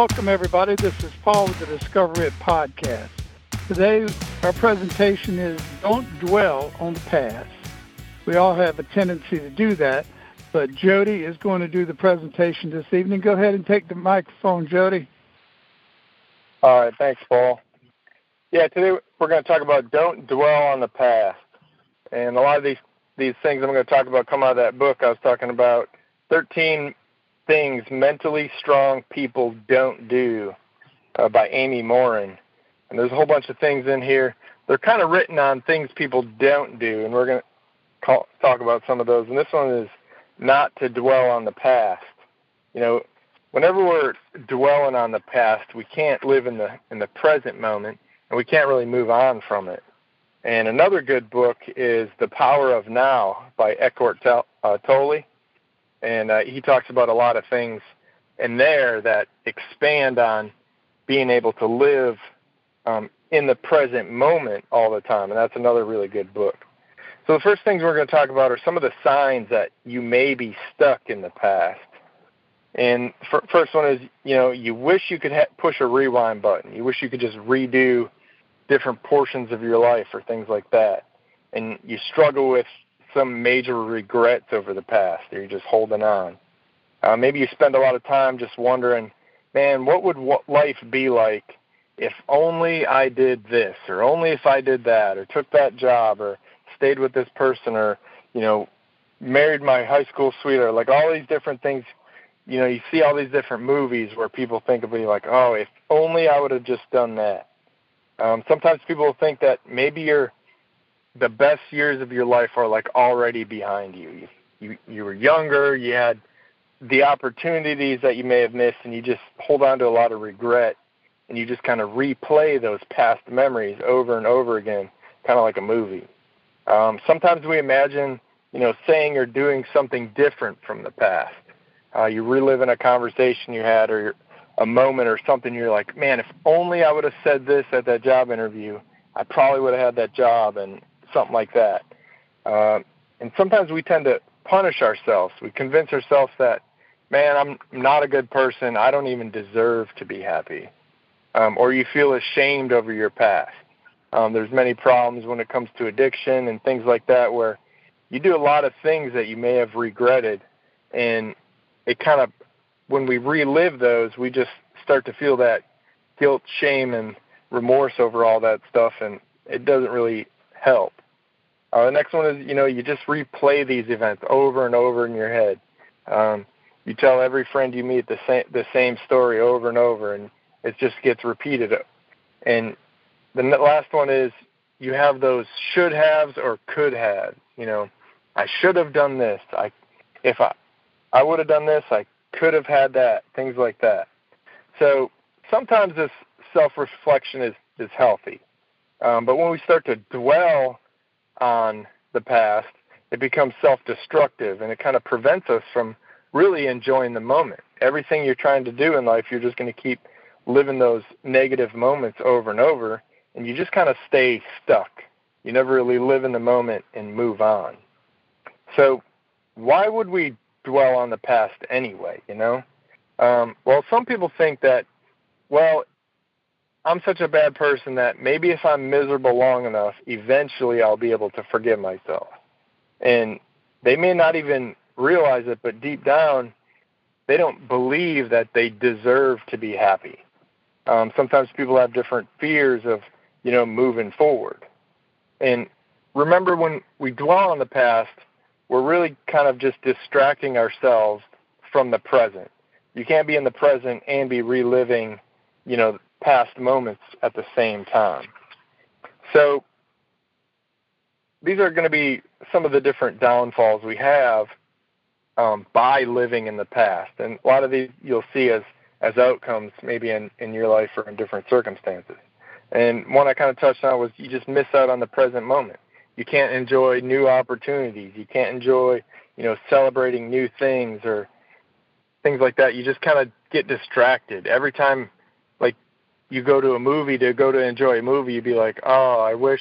Welcome, everybody. This is Paul with the Discover It podcast. Today, our presentation is Don't Dwell on the Past. We all have a tendency to do that, but Jody is going to do the presentation this evening. Go ahead and take the microphone, Jody. All right, thanks, Paul. Yeah, today we're going to talk about don't dwell on the past, and a lot of these these things I'm going to talk about come out of that book I was talking about. Thirteen things mentally strong people don't do uh, by Amy Morin, and there's a whole bunch of things in here. They're kind of written on things people don't do, and we're going to talk about some of those. And this one is not to dwell on the past. You know, whenever we're dwelling on the past, we can't live in the in the present moment, and we can't really move on from it. And another good book is The Power of Now by Eckhart Tolle, and uh, he talks about a lot of things in there that expand on being able to live um, in the present moment all the time, and that's another really good book. So the first things we're going to talk about are some of the signs that you may be stuck in the past. And f- first one is, you know, you wish you could ha- push a rewind button. You wish you could just redo different portions of your life or things like that. And you struggle with some major regrets over the past, or you're just holding on. Uh, maybe you spend a lot of time just wondering, man, what would life be like if only I did this, or only if I did that, or took that job, or stayed with this person or you know married my high school sweetheart like all these different things you know you see all these different movies where people think of me like oh if only i would have just done that um sometimes people think that maybe your the best years of your life are like already behind you you you, you were younger you had the opportunities that you may have missed and you just hold on to a lot of regret and you just kind of replay those past memories over and over again kind of like a movie um, sometimes we imagine, you know, saying or doing something different from the past. Uh, you relive in a conversation you had or a moment or something. You're like, man, if only I would have said this at that job interview, I probably would have had that job and something like that. Uh, and sometimes we tend to punish ourselves. We convince ourselves that, man, I'm not a good person. I don't even deserve to be happy. Um, or you feel ashamed over your past. Um, there's many problems when it comes to addiction and things like that where you do a lot of things that you may have regretted and it kind of when we relive those we just start to feel that guilt shame and remorse over all that stuff and it doesn't really help uh, the next one is you know you just replay these events over and over in your head um, you tell every friend you meet the same the same story over and over and it just gets repeated and the last one is you have those should haves or could have. You know, I should have done this. I if I I would have done this, I could have had that. Things like that. So sometimes this self reflection is is healthy, um, but when we start to dwell on the past, it becomes self destructive and it kind of prevents us from really enjoying the moment. Everything you're trying to do in life, you're just going to keep living those negative moments over and over and you just kind of stay stuck. You never really live in the moment and move on. So, why would we dwell on the past anyway? You know, um, well, some people think that, well, I'm such a bad person that maybe if I'm miserable long enough, eventually I'll be able to forgive myself. And they may not even realize it, but deep down, they don't believe that they deserve to be happy. Um, sometimes people have different fears of you know, moving forward. And remember when we dwell on the past, we're really kind of just distracting ourselves from the present. You can't be in the present and be reliving, you know, past moments at the same time. So these are going to be some of the different downfalls we have um, by living in the past, and a lot of these you'll see as as outcomes maybe in in your life or in different circumstances. And one I kind of touched on was you just miss out on the present moment. You can't enjoy new opportunities. You can't enjoy, you know, celebrating new things or things like that. You just kind of get distracted. Every time you go to a movie to go to enjoy a movie, you'd be like, "Oh, I wish,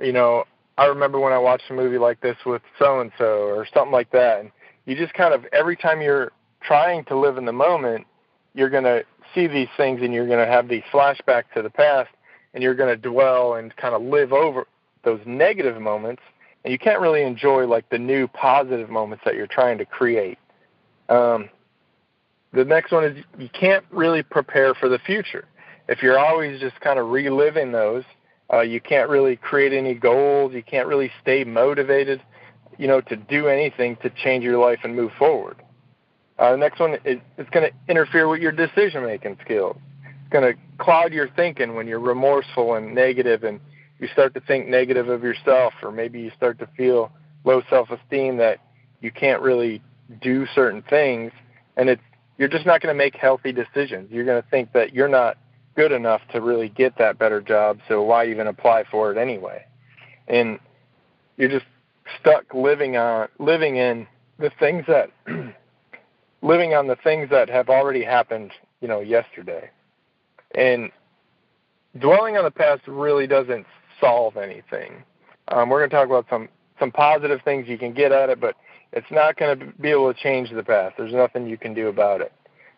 you know, I remember when I watched a movie like this with so and so or something like that." And you just kind of every time you're trying to live in the moment, you're going to see these things and you're going to have these flashbacks to the past and you're going to dwell and kind of live over those negative moments and you can't really enjoy like the new positive moments that you're trying to create. Um, the next one is you can't really prepare for the future. If you're always just kind of reliving those, uh, you can't really create any goals. You can't really stay motivated, you know, to do anything to change your life and move forward. Uh, the next one is it's going to interfere with your decision making skills. It's going to cloud your thinking when you're remorseful and negative and you start to think negative of yourself or maybe you start to feel low self-esteem that you can't really do certain things and it's you're just not going to make healthy decisions. You're going to think that you're not good enough to really get that better job, so why even apply for it anyway? And you're just stuck living on living in the things that living on the things that have already happened, you know, yesterday. And dwelling on the past really doesn't solve anything. Um, we're going to talk about some some positive things you can get at it, but it's not going to be able to change the past. There's nothing you can do about it.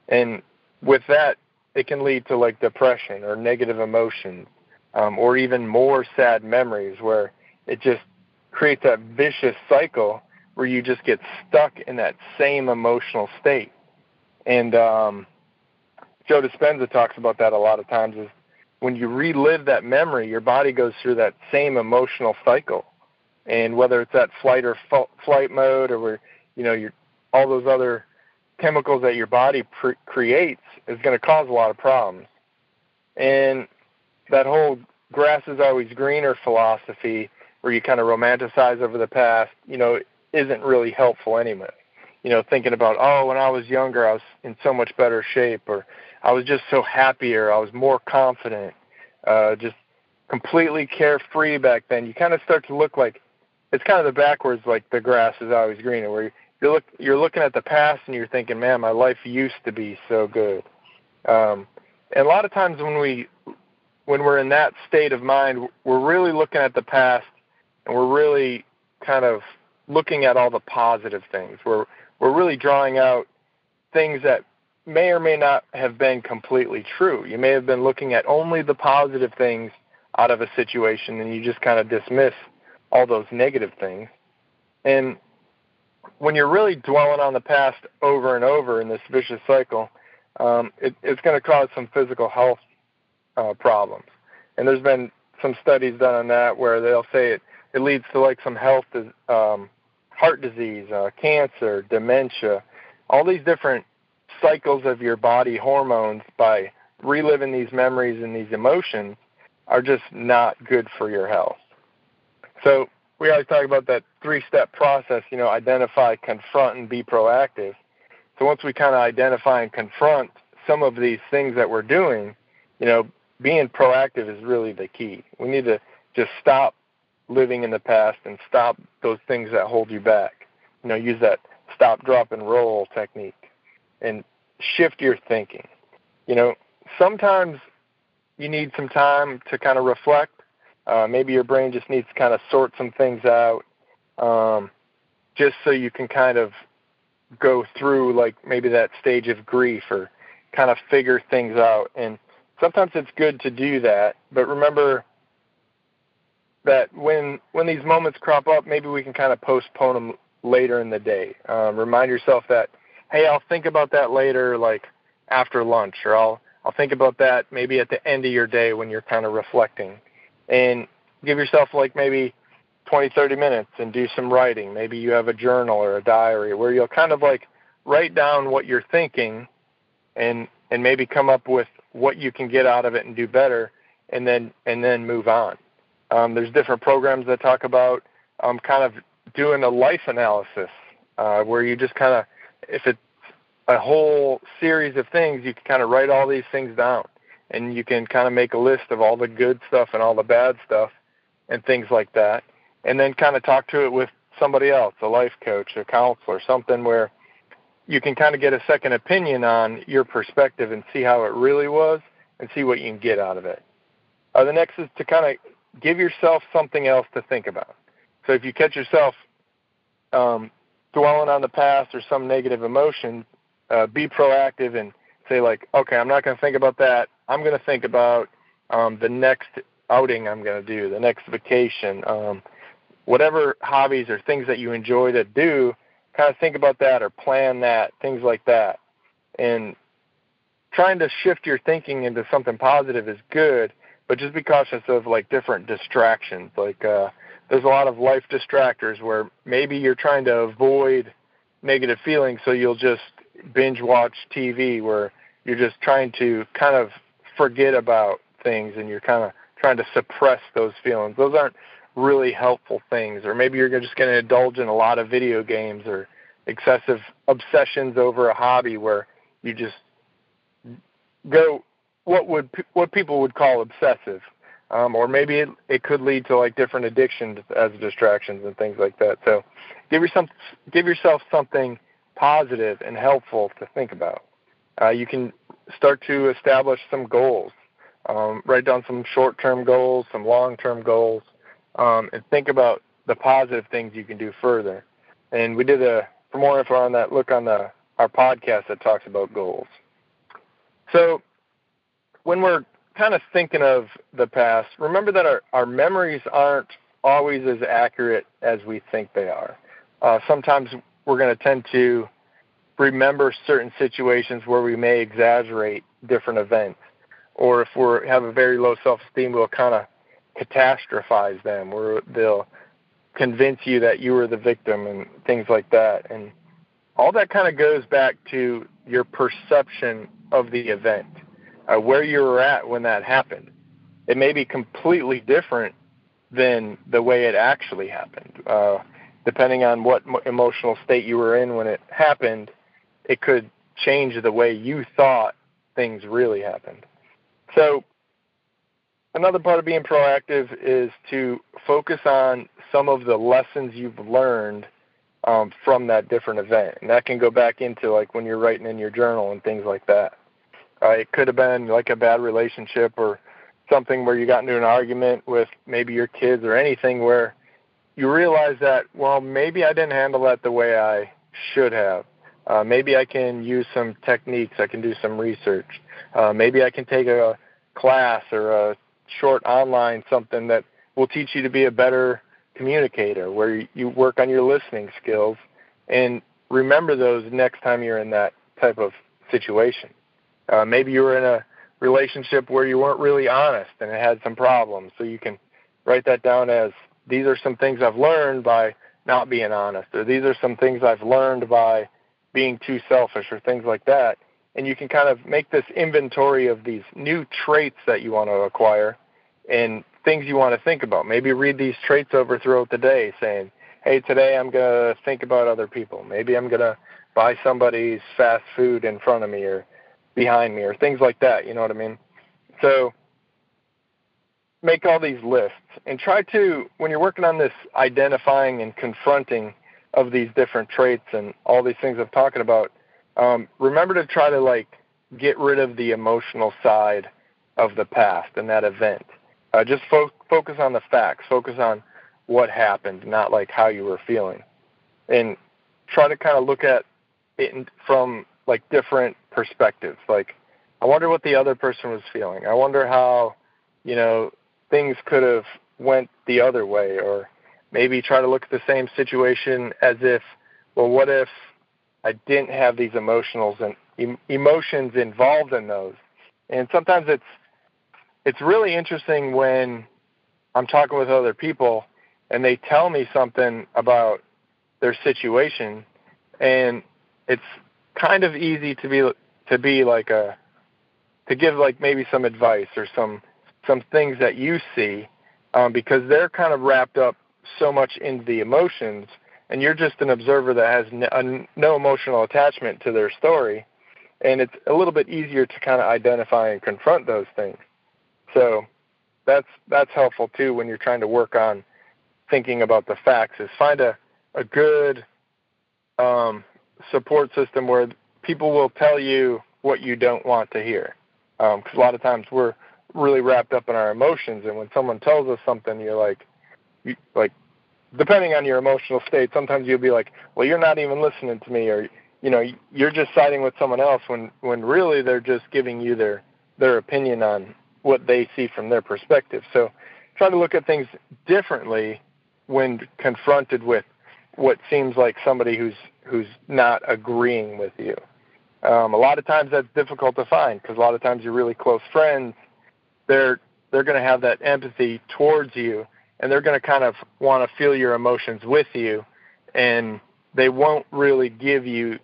And with that, it can lead to like depression or negative emotions, um, or even more sad memories where it just creates that vicious cycle where you just get stuck in that same emotional state. And um, Joe Dispenza talks about that a lot of times is when you relive that memory, your body goes through that same emotional cycle. And whether it's that flight or f- flight mode or where, you know, you're, all those other chemicals that your body pre- creates is going to cause a lot of problems. And that whole grass is always greener philosophy where you kind of romanticize over the past, you know, isn't really helpful anyway. You know, thinking about, oh, when I was younger, I was in so much better shape, or I was just so happier, I was more confident, uh, just completely carefree back then. You kind of start to look like it's kind of the backwards, like the grass is always greener, where you're look you're looking at the past and you're thinking, man, my life used to be so good. Um, and a lot of times when we when we're in that state of mind, we're really looking at the past and we're really kind of looking at all the positive things. We're we're really drawing out things that may or may not have been completely true. You may have been looking at only the positive things out of a situation and you just kind of dismiss all those negative things. And when you're really dwelling on the past over and over in this vicious cycle, um, it, it's going to cause some physical health uh, problems. And there's been some studies done on that where they'll say it, it leads to like some health, um, heart disease, uh, cancer, dementia, all these different cycles of your body hormones by reliving these memories and these emotions are just not good for your health. So we always talk about that three step process, you know, identify, confront, and be proactive. So once we kind of identify and confront some of these things that we're doing, you know, being proactive is really the key. We need to just stop living in the past and stop those things that hold you back. You know, use that stop, drop, and roll technique and shift your thinking. You know, sometimes you need some time to kind of reflect uh, maybe your brain just needs to kind of sort some things out, um, just so you can kind of go through like maybe that stage of grief or kind of figure things out. And sometimes it's good to do that, but remember that when when these moments crop up, maybe we can kind of postpone them later in the day. Um, remind yourself that, hey, I'll think about that later, like after lunch, or I'll I'll think about that maybe at the end of your day when you're kind of reflecting and give yourself like maybe 20, 30 minutes and do some writing. Maybe you have a journal or a diary where you'll kind of like write down what you're thinking and and maybe come up with what you can get out of it and do better and then and then move on. Um, there's different programs that talk about um, kind of doing a life analysis uh, where you just kind of if it's a whole series of things you can kind of write all these things down and you can kind of make a list of all the good stuff and all the bad stuff and things like that. And then kind of talk to it with somebody else a life coach a counselor something where you can kind of get a second opinion on your perspective and see how it really was and see what you can get out of it. Uh, the next is to kind of give yourself something else to think about. So if you catch yourself um, dwelling on the past or some negative emotion uh, be proactive and say like, okay, I'm not going to think about that. I'm going to think about um, the next outing I'm going to do, the next vacation, um, whatever hobbies or things that you enjoy to do. Kind of think about that or plan that, things like that, and trying to shift your thinking into something positive is good, but just be cautious of like different distractions. Like uh, there's a lot of life distractors where maybe you're trying to avoid negative feelings, so you'll just binge watch TV where you're just trying to kind of forget about things and you're kind of trying to suppress those feelings. Those aren't really helpful things. Or maybe you're just going to indulge in a lot of video games or excessive obsessions over a hobby where you just go what would what people would call obsessive. Um, or maybe it, it could lead to like different addictions as distractions and things like that. So, give yourself give yourself something positive and helpful to think about. Uh, you can start to establish some goals. Um, write down some short-term goals, some long-term goals, um, and think about the positive things you can do further. And we did a for more info on that, look on the our podcast that talks about goals. So when we're kind of thinking of the past, remember that our, our memories aren't always as accurate as we think they are. Uh, sometimes we're going to tend to remember certain situations where we may exaggerate different events. Or if we have a very low self esteem, we'll kind of catastrophize them, or they'll convince you that you were the victim and things like that. And all that kind of goes back to your perception of the event, uh, where you were at when that happened. It may be completely different than the way it actually happened. Uh, depending on what emotional state you were in when it happened, it could change the way you thought things really happened. So, another part of being proactive is to focus on some of the lessons you've learned um, from that different event. And that can go back into like when you're writing in your journal and things like that. Uh, it could have been like a bad relationship or something where you got into an argument with maybe your kids or anything where you realize that, well, maybe I didn't handle that the way I should have. Uh, maybe I can use some techniques. I can do some research. Uh, maybe I can take a class or a short online something that will teach you to be a better communicator, where you work on your listening skills and remember those next time you're in that type of situation. Uh, maybe you were in a relationship where you weren't really honest and it had some problems, so you can write that down as these are some things I've learned by not being honest, or these are some things I've learned by being too selfish, or things like that. And you can kind of make this inventory of these new traits that you want to acquire and things you want to think about. Maybe read these traits over throughout the day, saying, hey, today I'm going to think about other people. Maybe I'm going to buy somebody's fast food in front of me or behind me or things like that. You know what I mean? So make all these lists and try to, when you're working on this identifying and confronting of these different traits and all these things I'm talking about, um, remember to try to like get rid of the emotional side of the past and that event. Uh, just fo- focus on the facts. Focus on what happened, not like how you were feeling, and try to kind of look at it from like different perspectives. Like, I wonder what the other person was feeling. I wonder how, you know, things could have went the other way, or maybe try to look at the same situation as if, well, what if I didn't have these emotionals and em- emotions involved in those? And sometimes it's it's really interesting when I'm talking with other people and they tell me something about their situation, and it's kind of easy to be to be like a to give like maybe some advice or some some things that you see um, because they're kind of wrapped up so much into the emotions and you're just an observer that has no, no emotional attachment to their story and it's a little bit easier to kind of identify and confront those things. So that's that's helpful too when you're trying to work on thinking about the facts is find a a good um, support system where people will tell you what you don't want to hear. Because um, a lot of times we're really wrapped up in our emotions and when someone tells us something you're like you, like depending on your emotional state sometimes you'll be like well you're not even listening to me or you know you're just siding with someone else when when really they're just giving you their their opinion on what they see from their perspective. So try to look at things differently when confronted with what seems like somebody who's who's not agreeing with you. Um, a lot of times that's difficult to find because a lot of times you're really close friends. They're they're going to have that empathy towards you, and they're going to kind of want to feel your emotions with you, and they won't really give you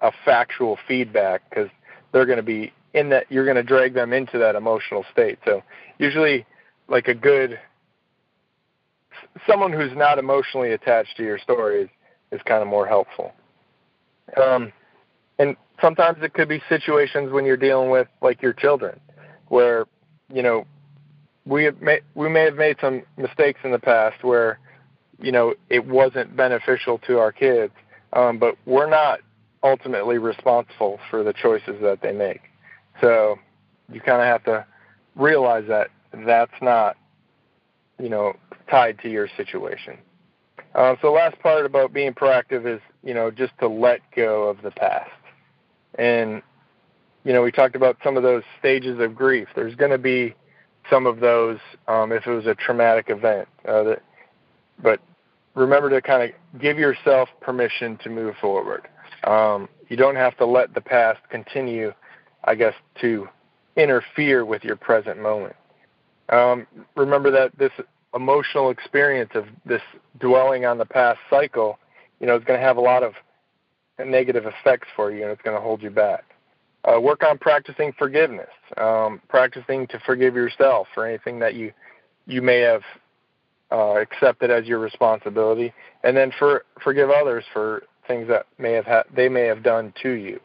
a factual feedback because they're going to be in that you're going to drag them into that emotional state. So usually, like a good someone who's not emotionally attached to your story is, is kind of more helpful. Um, and sometimes it could be situations when you're dealing with like your children, where you know we have may, we may have made some mistakes in the past where you know it wasn't beneficial to our kids, um, but we're not ultimately responsible for the choices that they make. So you kind of have to realize that that's not you know tied to your situation. Uh, so the last part about being proactive is you know just to let go of the past, and you know we talked about some of those stages of grief. There's going to be some of those um, if it was a traumatic event. Uh, that, but remember to kind of give yourself permission to move forward. Um, you don't have to let the past continue, I guess, to interfere with your present moment. Um, remember that this emotional experience of this dwelling on the past cycle, you know, is going to have a lot of negative effects for you, and it's going to hold you back. Uh, work on practicing forgiveness, um, practicing to forgive yourself for anything that you you may have uh, accepted as your responsibility, and then for forgive others for things that may have ha- they may have done to you,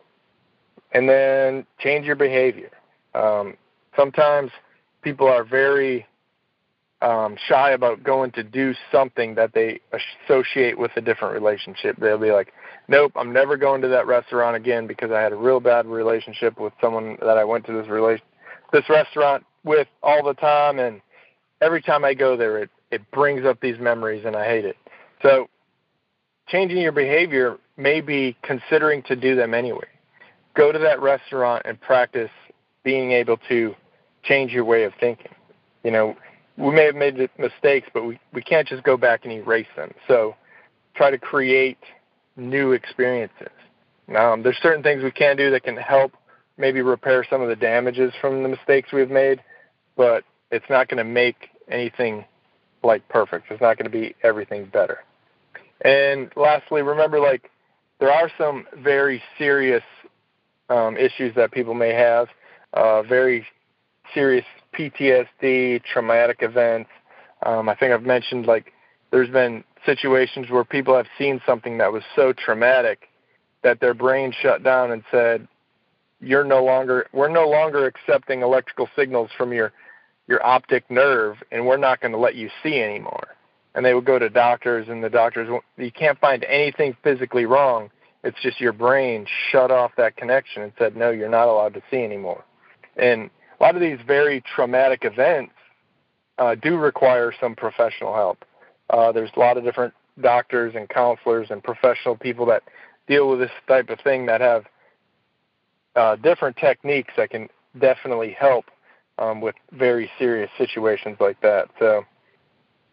and then change your behavior. Um, sometimes people are very um, shy about going to do something that they associate with a different relationship. They'll be like, "Nope, I'm never going to that restaurant again because I had a real bad relationship with someone that I went to this relation this restaurant with all the time, and every time I go there, it it brings up these memories, and I hate it." So, changing your behavior may be considering to do them anyway. Go to that restaurant and practice being able to change your way of thinking. You know, we may have made mistakes, but we, we can't just go back and erase them. So try to create new experiences. Um, there's certain things we can do that can help maybe repair some of the damages from the mistakes we've made, but it's not going to make anything like perfect. It's not going to be everything better. And lastly, remember like there are some very serious um, issues that people may have, uh, very serious PTSD, traumatic events. Um, I think I've mentioned like there's been situations where people have seen something that was so traumatic that their brain shut down and said, "You're no longer we're no longer accepting electrical signals from your your optic nerve, and we're not going to let you see anymore." And they would go to doctors, and the doctors you can't find anything physically wrong. It's just your brain shut off that connection and said, "No, you're not allowed to see anymore." And a lot of these very traumatic events uh, do require some professional help. Uh, there's a lot of different doctors and counselors and professional people that deal with this type of thing that have uh, different techniques that can definitely help um, with very serious situations like that. So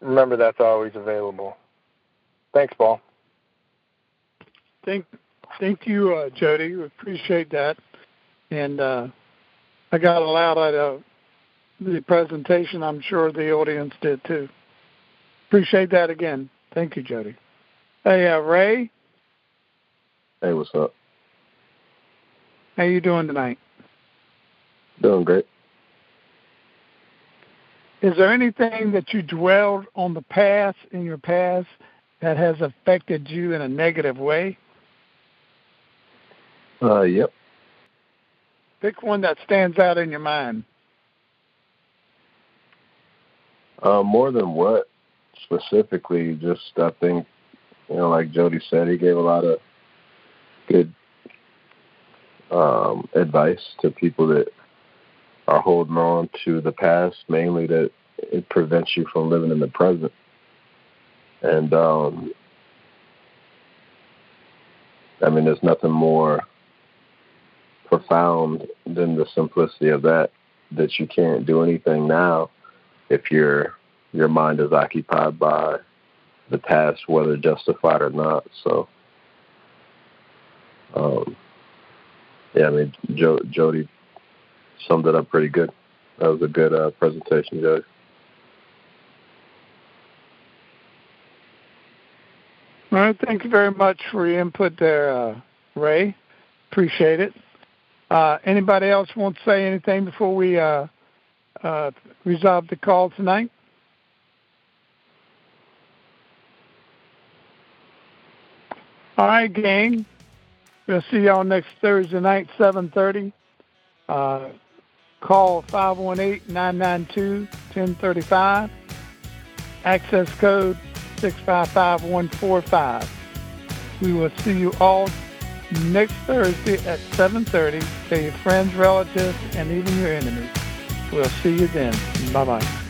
remember that's always available. Thanks, Paul. Thank, thank you, uh, Jody. We appreciate that. And uh, I got a lot out of the presentation. I'm sure the audience did too. Appreciate that again. Thank you, Jody. Hey, uh, Ray. Hey, what's up? How you doing tonight? Doing great. Is there anything that you dwelled on the past in your past that has affected you in a negative way? Uh, yep. Pick one that stands out in your mind. Uh, more than what specifically? Just I think you know, like Jody said, he gave a lot of good um, advice to people that are holding on to the past, mainly that it prevents you from living in the present. And um, I mean, there's nothing more profound than the simplicity of that. That you can't do anything now if your your mind is occupied by the past, whether justified or not. So, um, yeah, I mean, jo- Jody summed it up pretty good. That was a good uh, presentation, Jody. All right, thank you very much for your input there, uh, Ray. Appreciate it. Uh, anybody else want to say anything before we uh, uh, resolve the call tonight? All right, gang. We'll see y'all next Thursday night, 7.30. Uh, call 518-992-1035. Access code 655145. We will see you all next Thursday at 7.30. Tell your friends, relatives, and even your enemies. We'll see you then. Bye-bye.